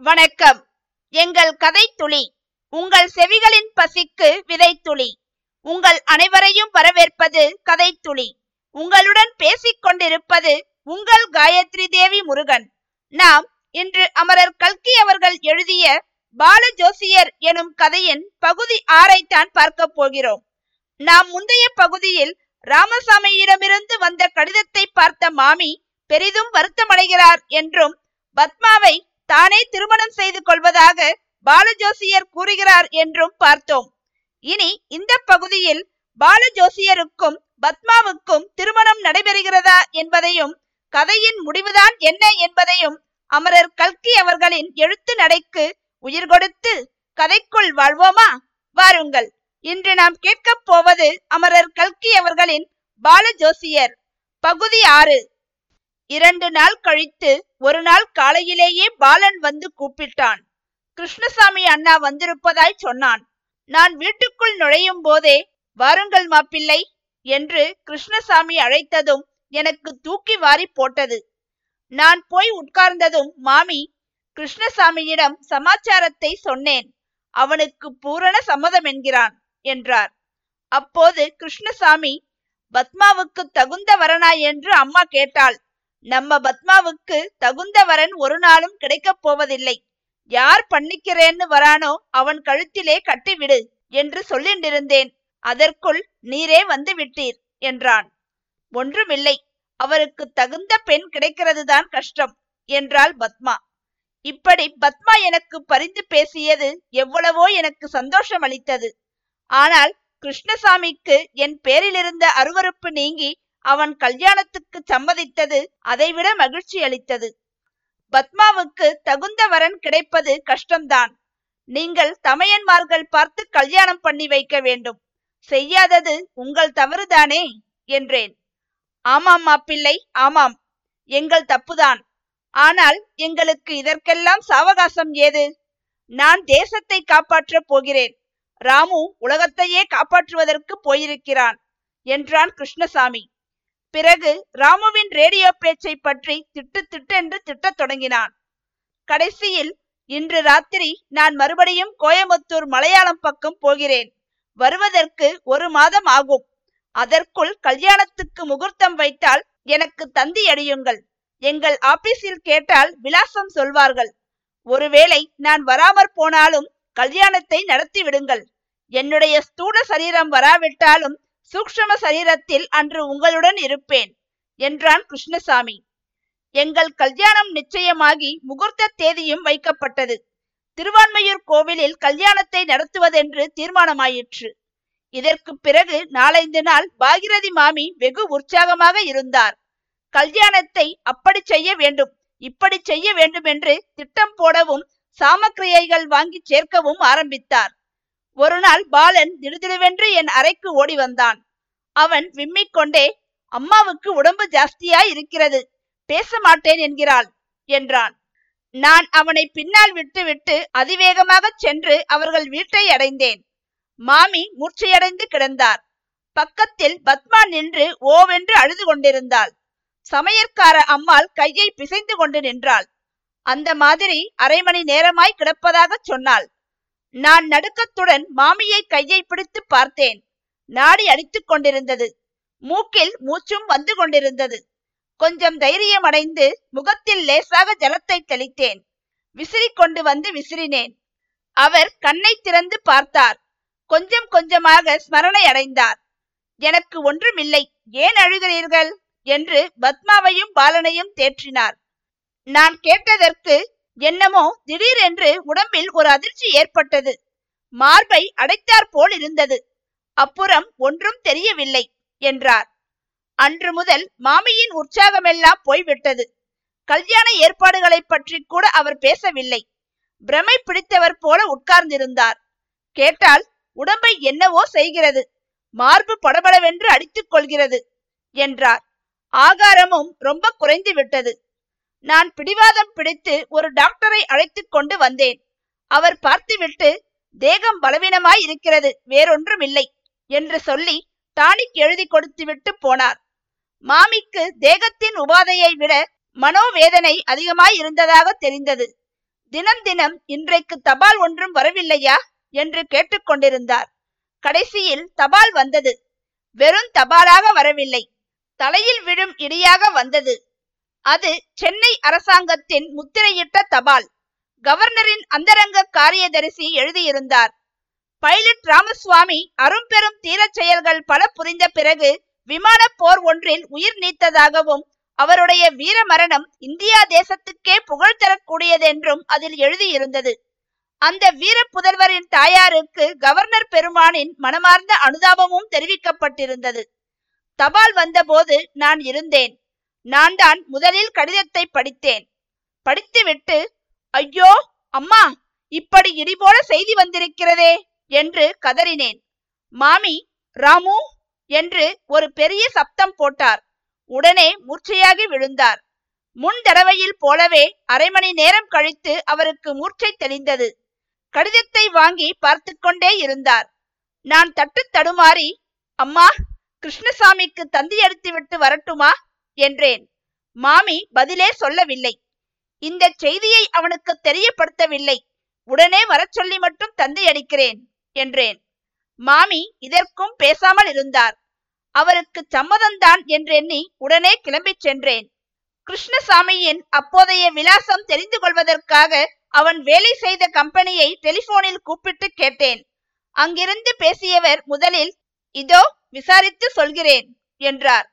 வணக்கம். எங்கள் கதை துளி உங்கள் செவிகளின் பசிக்கு விதை துளி உங்கள் அனைவரையும் வரவேற்பது கதை துளி உங்களுடன் பேசிக் கொண்டிருப்பது உங்கள் காயத்ரி தேவி முருகன். நாம் இன்று அமரர் கல்கி அவர்கள் எழுதிய பால ஜோசியர் எனும் கதையின் பகுதி ஆறைத்தான் பார்க்க போகிறோம். நாம் முந்தைய பகுதியில் ராமசாமியிடமிருந்து வந்த கடிதத்தை பார்த்த மாமி பெரிதும் வருத்தமடைகிறார் என்றும் பத்மாவை தானே திருமணம் செய்து கொள்வதாக பாலஜோசியர் கூறுகிறார் என்றும் பார்த்தோம். இனி இந்த பகுதியில் பாலஜோசியருக்கும் பத்மாவுக்கும் திருமணம் நடைபெறுகிறதா என்பதையும் கதையின் முடிவுதான் என்ன என்பதையும் அமரர் கல்கி அவர்களின் எழுத்து நடைக்கு உயிர் கொடுத்து கதைக்குள் வாழ்வோமா? வாருங்கள். இன்று நாம் கேட்கப் போவது அமரர் கல்கி அவர்களின் பாலஜோசியர். பகுதி ஆறு. இரண்டு நாள் கழித்து ஒரு நாள் காலையிலேயே பாலன் வந்து கூப்பிட்டான். கிருஷ்ணசாமி அண்ணா வந்திருப்பதாய் சொன்னான். நான் வீட்டுக்குள் நுழையும் போதே வாருங்கள் மாப்பிள்ளை என்று கிருஷ்ணசாமி அழைத்ததும் எனக்கு தூக்கி வாரி போட்டது. நான் போய் உட்கார்ந்ததும் மாமி கிருஷ்ணசாமியிடம் சமாச்சாரத்தை சொன்னேன். அவனுக்கு பூரண சம்மதம் என்கிறான் என்றார். அப்போது கிருஷ்ணசாமி பத்மாவுக்கு தகுந்த வரனா என்று அம்மா கேட்டாள். நம்ம பத்மாவுக்கு தகுந்த வரன் ஒரு நாளும் கிடைக்கப் போவதில்லை. யார் பண்ணிக்கிறேன்னு வரானோ அவன் கழுத்திலே கட்டிவிடு என்று சொல்லிண்டிருந்தேன். அதற்குள் நீரே வந்து விட்டீர் என்றான். ஒன்றுமில்லை அவருக்கு தகுந்த பெண் கிடைக்கிறதுதான் கஷ்டம் என்றாள் பத்மா. இப்படி பத்மா எனக்கு பரிந்து பேசியது எவ்வளவோ எனக்கு சந்தோஷம் அளித்தது. ஆனால் கிருஷ்ணசாமிக்கு என் பேரிலிருந்த அருவருப்பு நீங்கி அவன் கல்யாணத்துக்கு சம்மதித்தது அதைவிட மகிழ்ச்சி அளித்தது பத்மாவுக்கு தகுந்த வரன் கிடைப்பது கஷ்டம்தான். நீங்கள் தமையன்மார்கள் பார்த்து கல்யாணம் பண்ணி வைக்க வேண்டும். செய்யாதது உங்கள் தவறுதானே? என்றேன். ஆமாம் மாப்பிள்ளை ஆமாம். எங்கள் தப்புதான். ஆனால் எங்களுக்கு இதற்கெல்லாம் சாவகாசம் ஏது? நான் தேசத்தை காப்பாற்றப் போகிறேன். ராமு உலகத்தையே காப்பாற்றுவதற்கு போயிருக்கிறான் என்றான் கிருஷ்ணசாமி. பிறகு ராமுவின் ரேடியோ பேச்சை பற்றி திட்டு திட்டென்று திட்டத் தொடங்கினான். கடைசியில் இன்று ராத்திரி நான் மறுபடியும் கோயம்புத்தூர் மலையாளம் பக்கம் போகிறேன். வருவதற்கு ஒரு மாதம் ஆகும். அதற்குள் கல்யாணத்துக்கு முகூர்த்தம் வைத்தால் எனக்கு தந்தி அடியுங்கள். எங்கள் ஆபீஸில் கேட்டால் விலாசம் சொல்வார்கள். ஒருவேளை நான் வராமற் போனாலும் கல்யாணத்தை நடத்தி விடுங்கள். என்னுடைய ஸ்தூல சரீரம் வராவிட்டாலும் சூக்ஷ்ம சரீரத்தில் அன்று உங்களுடன் இருப்பேன் என்றான் கிருஷ்ணசாமி. எங்கள் கல்யாணம் நிச்சயமாகி முகூர்த்த தேதியும் வைக்கப்பட்டது. திருவான்மையூர் கோவிலில் கல்யாணத்தை நடத்துவதென்று தீர்மானமாயிற்று. இதற்கு பிறகு நாலைந்து நாள் பாகிரதி மாமி வெகு உற்சாகமாக இருந்தார். கல்யாணத்தை அப்படி செய்ய வேண்டும் இப்படி செய்ய வேண்டும் என்று திட்டம் போடவும் சாமக்கிரியைகள் வாங்கி சேர்க்கவும் ஆரம்பித்தார். ஒரு நாள் பாலன் திடுதிடுவென்று என் அறைக்கு ஓடி வந்தான். அவன் விம்மிக் கொண்டே அம்மாவுக்கு உடம்பு ஜாஸ்தியாய் இருக்கிறது பேச மாட்டேன் என்கிறாள் என்றான். நான் அவனை பின்னால் விட்டுவிட்டு அதிவேகமாக சென்று அவர்கள் வீட்டை அடைந்தேன். மாமி மூர்ச்சையடைந்து கிடந்தார். பக்கத்தில் பத்மா நின்று ஓவென்று அழுது கொண்டிருந்தாள். சமையற்கார அம்மாள் கையை பிசைந்து கொண்டு நின்றாள். அந்த மாதிரி அரை மணி நேரமாய் கிடப்பதாக சொன்னாள். நான் நடுக்கத்துடன் மாமியை கையை பிடித்து பார்த்தேன். நாடி அடித்துக் கொண்டிருந்தது. மூக்கில் மூச்சும் வந்து கொண்டிருந்தது. கொஞ்சம் தைரியம் அடைந்து முகத்தில் லேசாக ஜலத்தை தெளித்தேன். விசிறி கொண்டு வந்து விசிறினேன். அவர் கண்ணை திறந்து பார்த்தார். கொஞ்சம் கொஞ்சமாக ஸ்மரணை அடைந்தார். எனக்கு ஒன்றுமில்லை. ஏன் அழுகிறீர்கள்? என்று பத்மாவையும் பாலனையும் தேற்றினார். நான் கேட்டதற்கு என்னமோ திடீரென்று உடம்பில் ஒரு அதிர்ச்சி ஏற்பட்டது. மார்பை அடைத்தாற் போல் இருந்தது. அப்புறம் ஒன்றும் தெரியவில்லை என்றார். அன்று முதல் மாமியின் உற்சாகமெல்லாம் போய்விட்டது. கல்யாண ஏற்பாடுகளை பற்றி கூட அவர் பேசவில்லை. பிரமை பிடித்தவர் போல உட்கார்ந்திருந்தார். கேட்டால் உடம்பை என்னவோ செய்கிறது. மார்பு படபடவென்று அடித்துக் கொள்கிறது என்றார். ஆகாரமும் ரொம்ப குறைந்து விட்டது. நான் பிடிவாதம் பிடித்து ஒரு டாக்டரை அழைத்து கொண்டு வந்தேன். அவர் பார்த்துவிட்டு தேகம் பலவீனமாய் இருக்கிறது வேறொன்றுமில்லை என்று சொல்லி டானிக் எழுதி கொடுத்துவிட்டு போனார். மாமிக்கு தேகத்தின் உபாதையை விட மனோவேதனை அதிகமாய் இருந்ததாக தெரிந்தது. தினம் தினம் இன்றைக்கு தபால் ஒன்றும் வரவில்லையா? என்று கேட்டுக்கொண்டிருந்தார் கடைசியில் தபால் வந்தது. வெறும் தபாலாக வரவில்லை தலையில் விழும் இடியாக வந்தது. அது சென்னை அரசாங்கத்தின் முத்திரையிட்ட தபால். கவர்னரின் அந்தரங்க காரியதரிசி எழுதியிருந்தார். பைலட் ராமசுவாமி அரும்பெரும் தீரச் செயல்கள் பல புரிந்த பிறகு விமான போர் ஒன்றில் உயிர் நீத்ததாகவும் அவருடைய வீர மரணம் இந்தியா தேசத்துக்கே புகழ் தரக்கூடியதென்றும் அதில் எழுதியிருந்தது. அந்த வீர புதல்வரின் தாயாருக்கு கவர்னர் பெருமானின் மனமார்ந்த அனுதாபமும் தெரிவிக்கப்பட்டிருந்தது. தபால் வந்தபோது நான் இருந்தேன். நான் தான் முதலில் கடிதத்தை படித்தேன். படித்துவிட்டு ஐயோ அம்மா இப்படி இடிபோல செய்தி வந்திருக்கிறதே என்று கதறினேன். மாமி ராமு என்று ஒரு பெரிய சப்தம் போட்டார். உடனே மூர்ச்சையாகி விழுந்தார். முன் தடவையில் போலவே அரை மணி நேரம் கழித்து அவருக்கு மூர்ச்சை தெளிந்தது. கடிதத்தை வாங்கி பார்த்து கொண்டே இருந்தார். நான் தட்டு தடுமாறி அம்மா கிருஷ்ணசாமிக்கு தந்தி எடுத்து விட்டு வரட்டுமா? என்றேன். மாமி பதிலே சொல்லவில்லை. இந்த செய்தியை அவனுக்கு தெரியப்படுத்தவில்லை. உடனே வரச் சொல்லி மட்டும் தந்தி அடிக்கிறேன் என்றேன். மாமி இதற்கும் பேசாமல் இருந்தார். அவருக்கு சம்மதம்தான் என்றெண்ணி உடனே கிளம்பிச் சென்றேன். கிருஷ்ணசாமியின் அப்போதைய விலாசம் தெரிந்து கொள்வதற்காக அவன் வேலை செய்த கம்பெனியை டெலிபோனில் கூப்பிட்டு கேட்டேன். அங்கிருந்து பேசியவர் முதலில் இதோ விசாரித்து சொல்கிறேன் என்றார்.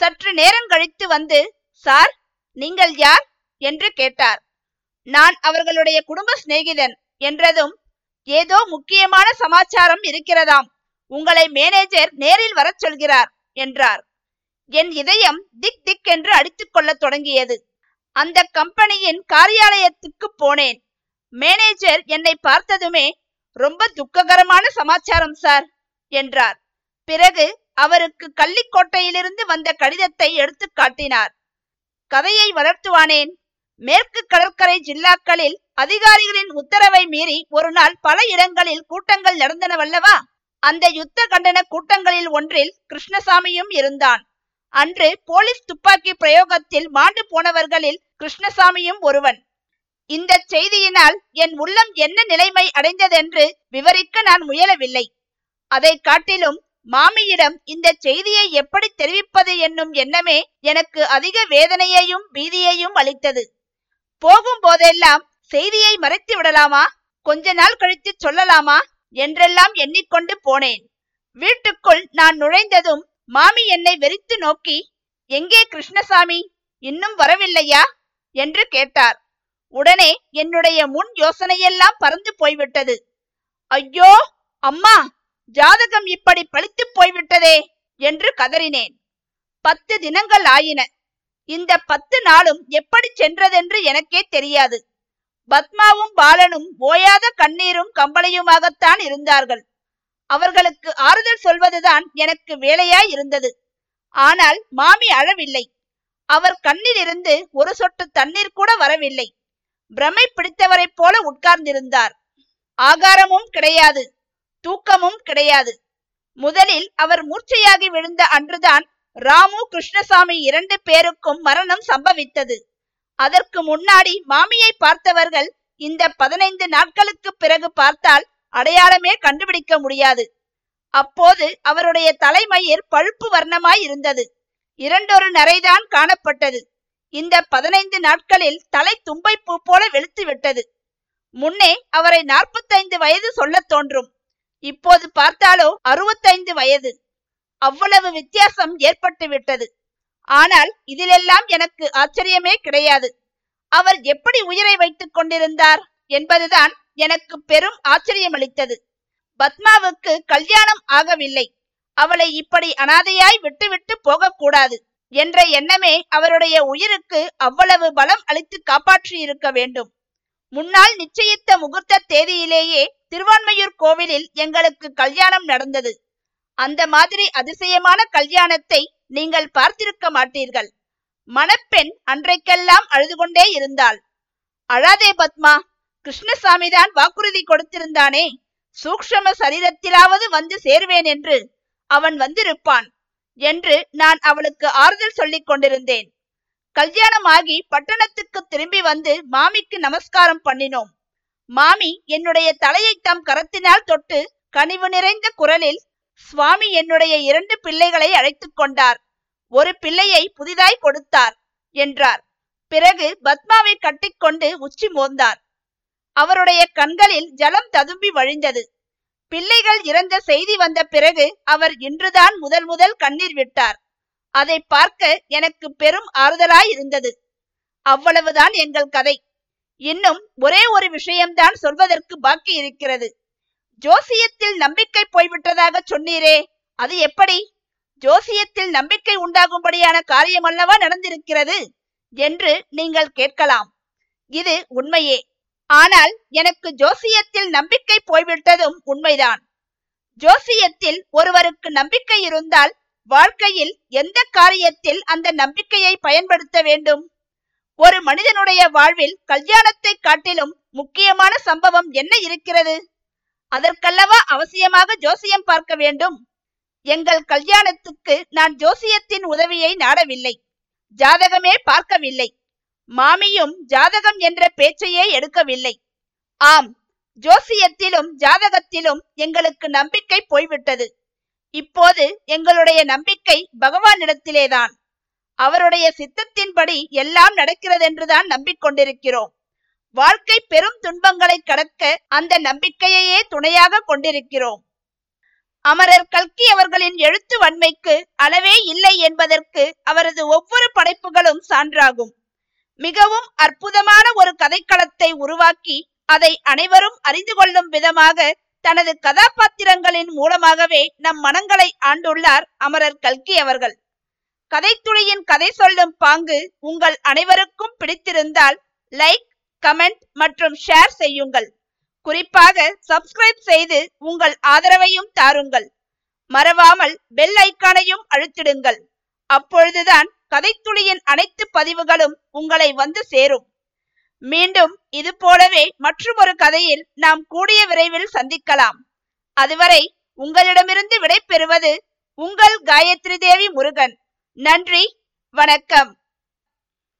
சற்று நேரம் கழித்து வந்து சார் நீங்கள் யார்? என்று கேட்டார். நான் அவர்களுடைய குடும்ப சிநேகிதன் என்றதும் ஏதோ முக்கியமான சமாச்சாரம் இருக்கிறதாம். உங்களை மேனேஜர் நேரில் வரச் சொல்கிறார் என்றார். என் இதயம் திக் திக் என்று அடித்துக் கொள்ள தொடங்கியது. அந்த கம்பெனியின் காரியாலயத்துக்கு போனேன். மேனேஜர் என்னை பார்த்ததுமே ரொம்ப துக்ககரமான சமாச்சாரம் சார் என்றார். பிறகு அவருக்கு கள்ளிக்கோட்டையிலிருந்து வந்த கடிதத்தை எடுத்து காட்டினார். கதையை வளர்த்துவானேன்? மேற்கு கடற்கரை ஜில்லாக்களில் அதிகாரிகளின் உத்தரவை மீறி ஒரு நாள் பல இடங்களில் கூட்டங்கள் நடந்தனவல்லவா அந்த யுத்த கண்டன கூட்டங்களில் ஒன்றில் கிருஷ்ணசாமியும் இருந்தான். அன்று போலீஸ் துப்பாக்கி பிரயோகத்தில் மாண்டு போனவர்களில் கிருஷ்ணசாமியும் ஒருவன். இந்த செய்தியினால் என் உள்ளம் என்ன நிலைமை அடைந்ததென்று விவரிக்க நான் முயலவில்லை. அதை காட்டிலும் மாமியிடம் இந்த செய்தியை எப்படி தெரிவிப்பது என்னும் எண்ணமே எனக்கு அதிக வேதனையையும் பீதியையும் அளித்தது. போகும் போதெல்லாம் செய்தியை மறைத்து விடலாமா? கொஞ்ச நாள் கழித்து சொல்லலாமா? என்றெல்லாம் எண்ணிக்கொண்டு போனேன். வீட்டுக்குள் நான் நுழைந்ததும் மாமி என்னை வெறித்து நோக்கி எங்கே கிருஷ்ணசாமி? இன்னும் வரவில்லையா? என்று கேட்டார். உடனே என்னுடைய முன் யோசனையெல்லாம் பறந்து போய்விட்டது. ஐயோ! அம்மா! ஜாதகம் இப்படி பழித்து போய்விட்டதே என்று கதறினேன். பத்து தினங்கள் ஆயின. இந்த பத்து நாளும் எப்படி சென்றதென்று எனக்கே தெரியாது. பத்மாவும் பாலனும் ஓயாத கண்ணீரும் கம்பளையுமாகத்தான் இருந்தார்கள். அவர்களுக்கு ஆறுதல் சொல்வதுதான் எனக்கு வேலையாய் இருந்தது ஆனால் மாமி அழவில்லை. அவர் கண்ணிலிருந்து ஒரு சொட்டு தண்ணீர் கூட வரவில்லை. பிரமை பிடித்தவரைப் போல உட்கார்ந்திருந்தார். ஆகாரமும் கிடையாது. தூக்கமும் கிடையாது. முதலில் அவர் மூர்ச்சையாகி விழுந்த அன்றுதான் ராமு கிருஷ்ணசாமி இரண்டு பேருக்கும் மரணம் சம்பவித்தது. அதற்கு முன்னாடி மாமியை பார்த்தவர்கள் இந்த பதினைந்து நாட்களுக்கு பிறகு பார்த்தால் அடையாளமே கண்டுபிடிக்க முடியாது. அப்போது அவருடைய தலைமயிர் பழுப்பு வர்ணமாய் இருந்தது. இரண்டொரு நரைதான் காணப்பட்டது. இந்த பதினைந்து நாட்களில் தலை தும்பை பூ போல வெளுத்து விட்டது. முன்னே அவரை நாற்பத்தைந்து வயது சொல்லத் தோன்றும். இப்போது பார்த்தாலோ அறுபத்தைந்து வயது. அவ்வளவு வித்தியாசம் ஏற்பட்டு விட்டது. ஆனால் இதிலெல்லாம் எனக்கு ஆச்சரியமே கிடையாது. அவர் எப்படி உயிரை வைத்துக் கொண்டிருந்தார் என்பதுதான் எனக்கு பெரும் ஆச்சரியமளித்தது. பத்மாவுக்கு கல்யாணம் ஆகவில்லை. அவளை இப்படி அனாதையாய் விட்டுவிட்டு போகக்கூடாது என்ற எண்ணமே அவருடைய உயிருக்கு அவ்வளவு பலம் அளித்து காப்பாற்றியிருக்க வேண்டும். முன்னால் நிச்சயித்த முகூர்த்த தேதியிலேயே திருவான்மையூர் கோவிலில் எங்களுக்கு கல்யாணம் நடந்தது. அந்த மாதிரி அதிசயமான கல்யாணத்தை நீங்கள் பார்த்திருக்க மாட்டீர்கள். மணப்பெண் அன்றைக்கெல்லாம் அழுது கொண்டே இருந்தாள். அழாதே பத்மா கிருஷ்ணசாமிதான் வாக்குறுதி கொடுத்திருந்தானே. சூக்ஷம சரீரத்திலாவது வந்து சேர்வேன் என்று அவன் வந்திருப்பான் என்று நான் அவளுக்கு ஆறுதல் சொல்லிக் கொண்டிருந்தேன். கல்யாணமாகி பட்டணத்துக்கு திரும்பி வந்து மாமிக்கு நமஸ்காரம் பண்ணினோம். மாமி என்னுடைய தலையை தம் கரத்தினால் தொட்டு கனிவு நிறைந்த குரலில் சுவாமி என்னுடைய இரண்டு பிள்ளைகளை அழைத்து கொண்டார். ஒரு பிள்ளையை புதிதாய் கொடுத்தார் என்றார். பிறகு பத்மாவை கட்டிக்கொண்டு உச்சி மோந்தார். அவருடைய கண்களில் ஜலம் ததும்பி வழிந்தது. பிள்ளைகள் இறந்த செய்தி வந்த பிறகு அவர் இன்றுதான் முதல் முதல் கண்ணீர் விட்டார். அதை பார்க்க எனக்கு பெரும் ஆறுதலாய் இருந்தது அவ்வளவுதான் எங்கள் கதை. இன்னும் ஒரே ஒரு விஷயம்தான் சொல்வதற்கு பாக்கி இருக்கிறது. ஜோசியத்தில் நம்பிக்கை போய்விட்டதாக சொன்னீரே அது எப்படி? ஜோசியத்தில் நம்பிக்கை உண்டாகும்படியான காரியம் அல்லவா நடந்திருக்கிறது? என்று நீங்கள் கேட்கலாம். இது உண்மையே. ஆனால் எனக்கு ஜோசியத்தில் நம்பிக்கை போய்விட்டதும் உண்மைதான். ஜோசியத்தில் ஒருவருக்கு நம்பிக்கை இருந்தால் வாழ்க்கையில் எந்த காரியத்தில் அந்த நம்பிக்கையை பயன்படுத்த வேண்டும்? ஒரு மனிதனுடைய வாழ்வில் கல்யாணத்தை காட்டிலும் முக்கியமான சம்பவம் என்ன இருக்கிறது? அதற்கல்லவா அவசியமாக ஜோசியம் பார்க்க வேண்டும்? எங்கள் கல்யாணத்துக்கு நான் ஜோசியத்தின் உதவியை நாடவில்லை. ஜாதகமே பார்க்கவில்லை. மாமியும் ஜாதகம் என்ற பேச்சையே எடுக்கவில்லை. ஆம் ஜோசியத்திலும் ஜாதகத்திலும் எங்களுக்கு நம்பிக்கை போய்விட்டது. இப்போது எங்களுடைய நம்பிக்கை பகவானிடத்திலேதான். அவருடைய சித்தத்தின்படி எல்லாம் நடக்கிறதென்றுதான் நம்பிக்கொண்டிருக்கிறோம். வாழ்க்கை பெரும் துன்பங்களை கடக்க அந்த நம்பிக்கையையே துணையாக கொண்டிருக்கிறோம். அமரர் கல்கி அவர்களின் எழுத்து வன்மைக்கு அளவே இல்லை என்பதற்கு அவரது ஒவ்வொரு படைப்புகளும் சான்றாகும். மிகவும் அற்புதமான ஒரு கதைக்களத்தை உருவாக்கி அதை அனைவரும் அறிந்து கொள்ளும் விதமாக தனது கதாபாத்திரங்களின் மூலமாகவே நம் மனங்களை ஆண்டுள்ளார் அமரர் கல்கி அவர்கள். கதைத்துளியின் கதை சொல்லும் பாங்கு உங்கள் அனைவருக்கும் பிடித்திருந்தால் லைக் கமெண்ட் மற்றும் ஷேர் செய்யுங்கள். குறிப்பாக சப்ஸ்கிரைப் செய்து உங்கள் ஆதரவையும் தாருங்கள். மறவாமல் பெல் ஐக்கானையும் அழுத்திடுங்கள். அப்பொழுதுதான் கதைத்துளியின் அனைத்து பதிவுகளும் உங்களை வந்து சேரும். மீண்டும் இது போலவே மற்றொரு கதையில் நாம் கூடிய விரைவில் சந்திக்கலாம். அதுவரை உங்களிடமிருந்து விடை பெறுவது உங்கள் காயத்ரி தேவி முருகன். நன்றி வணக்கம்.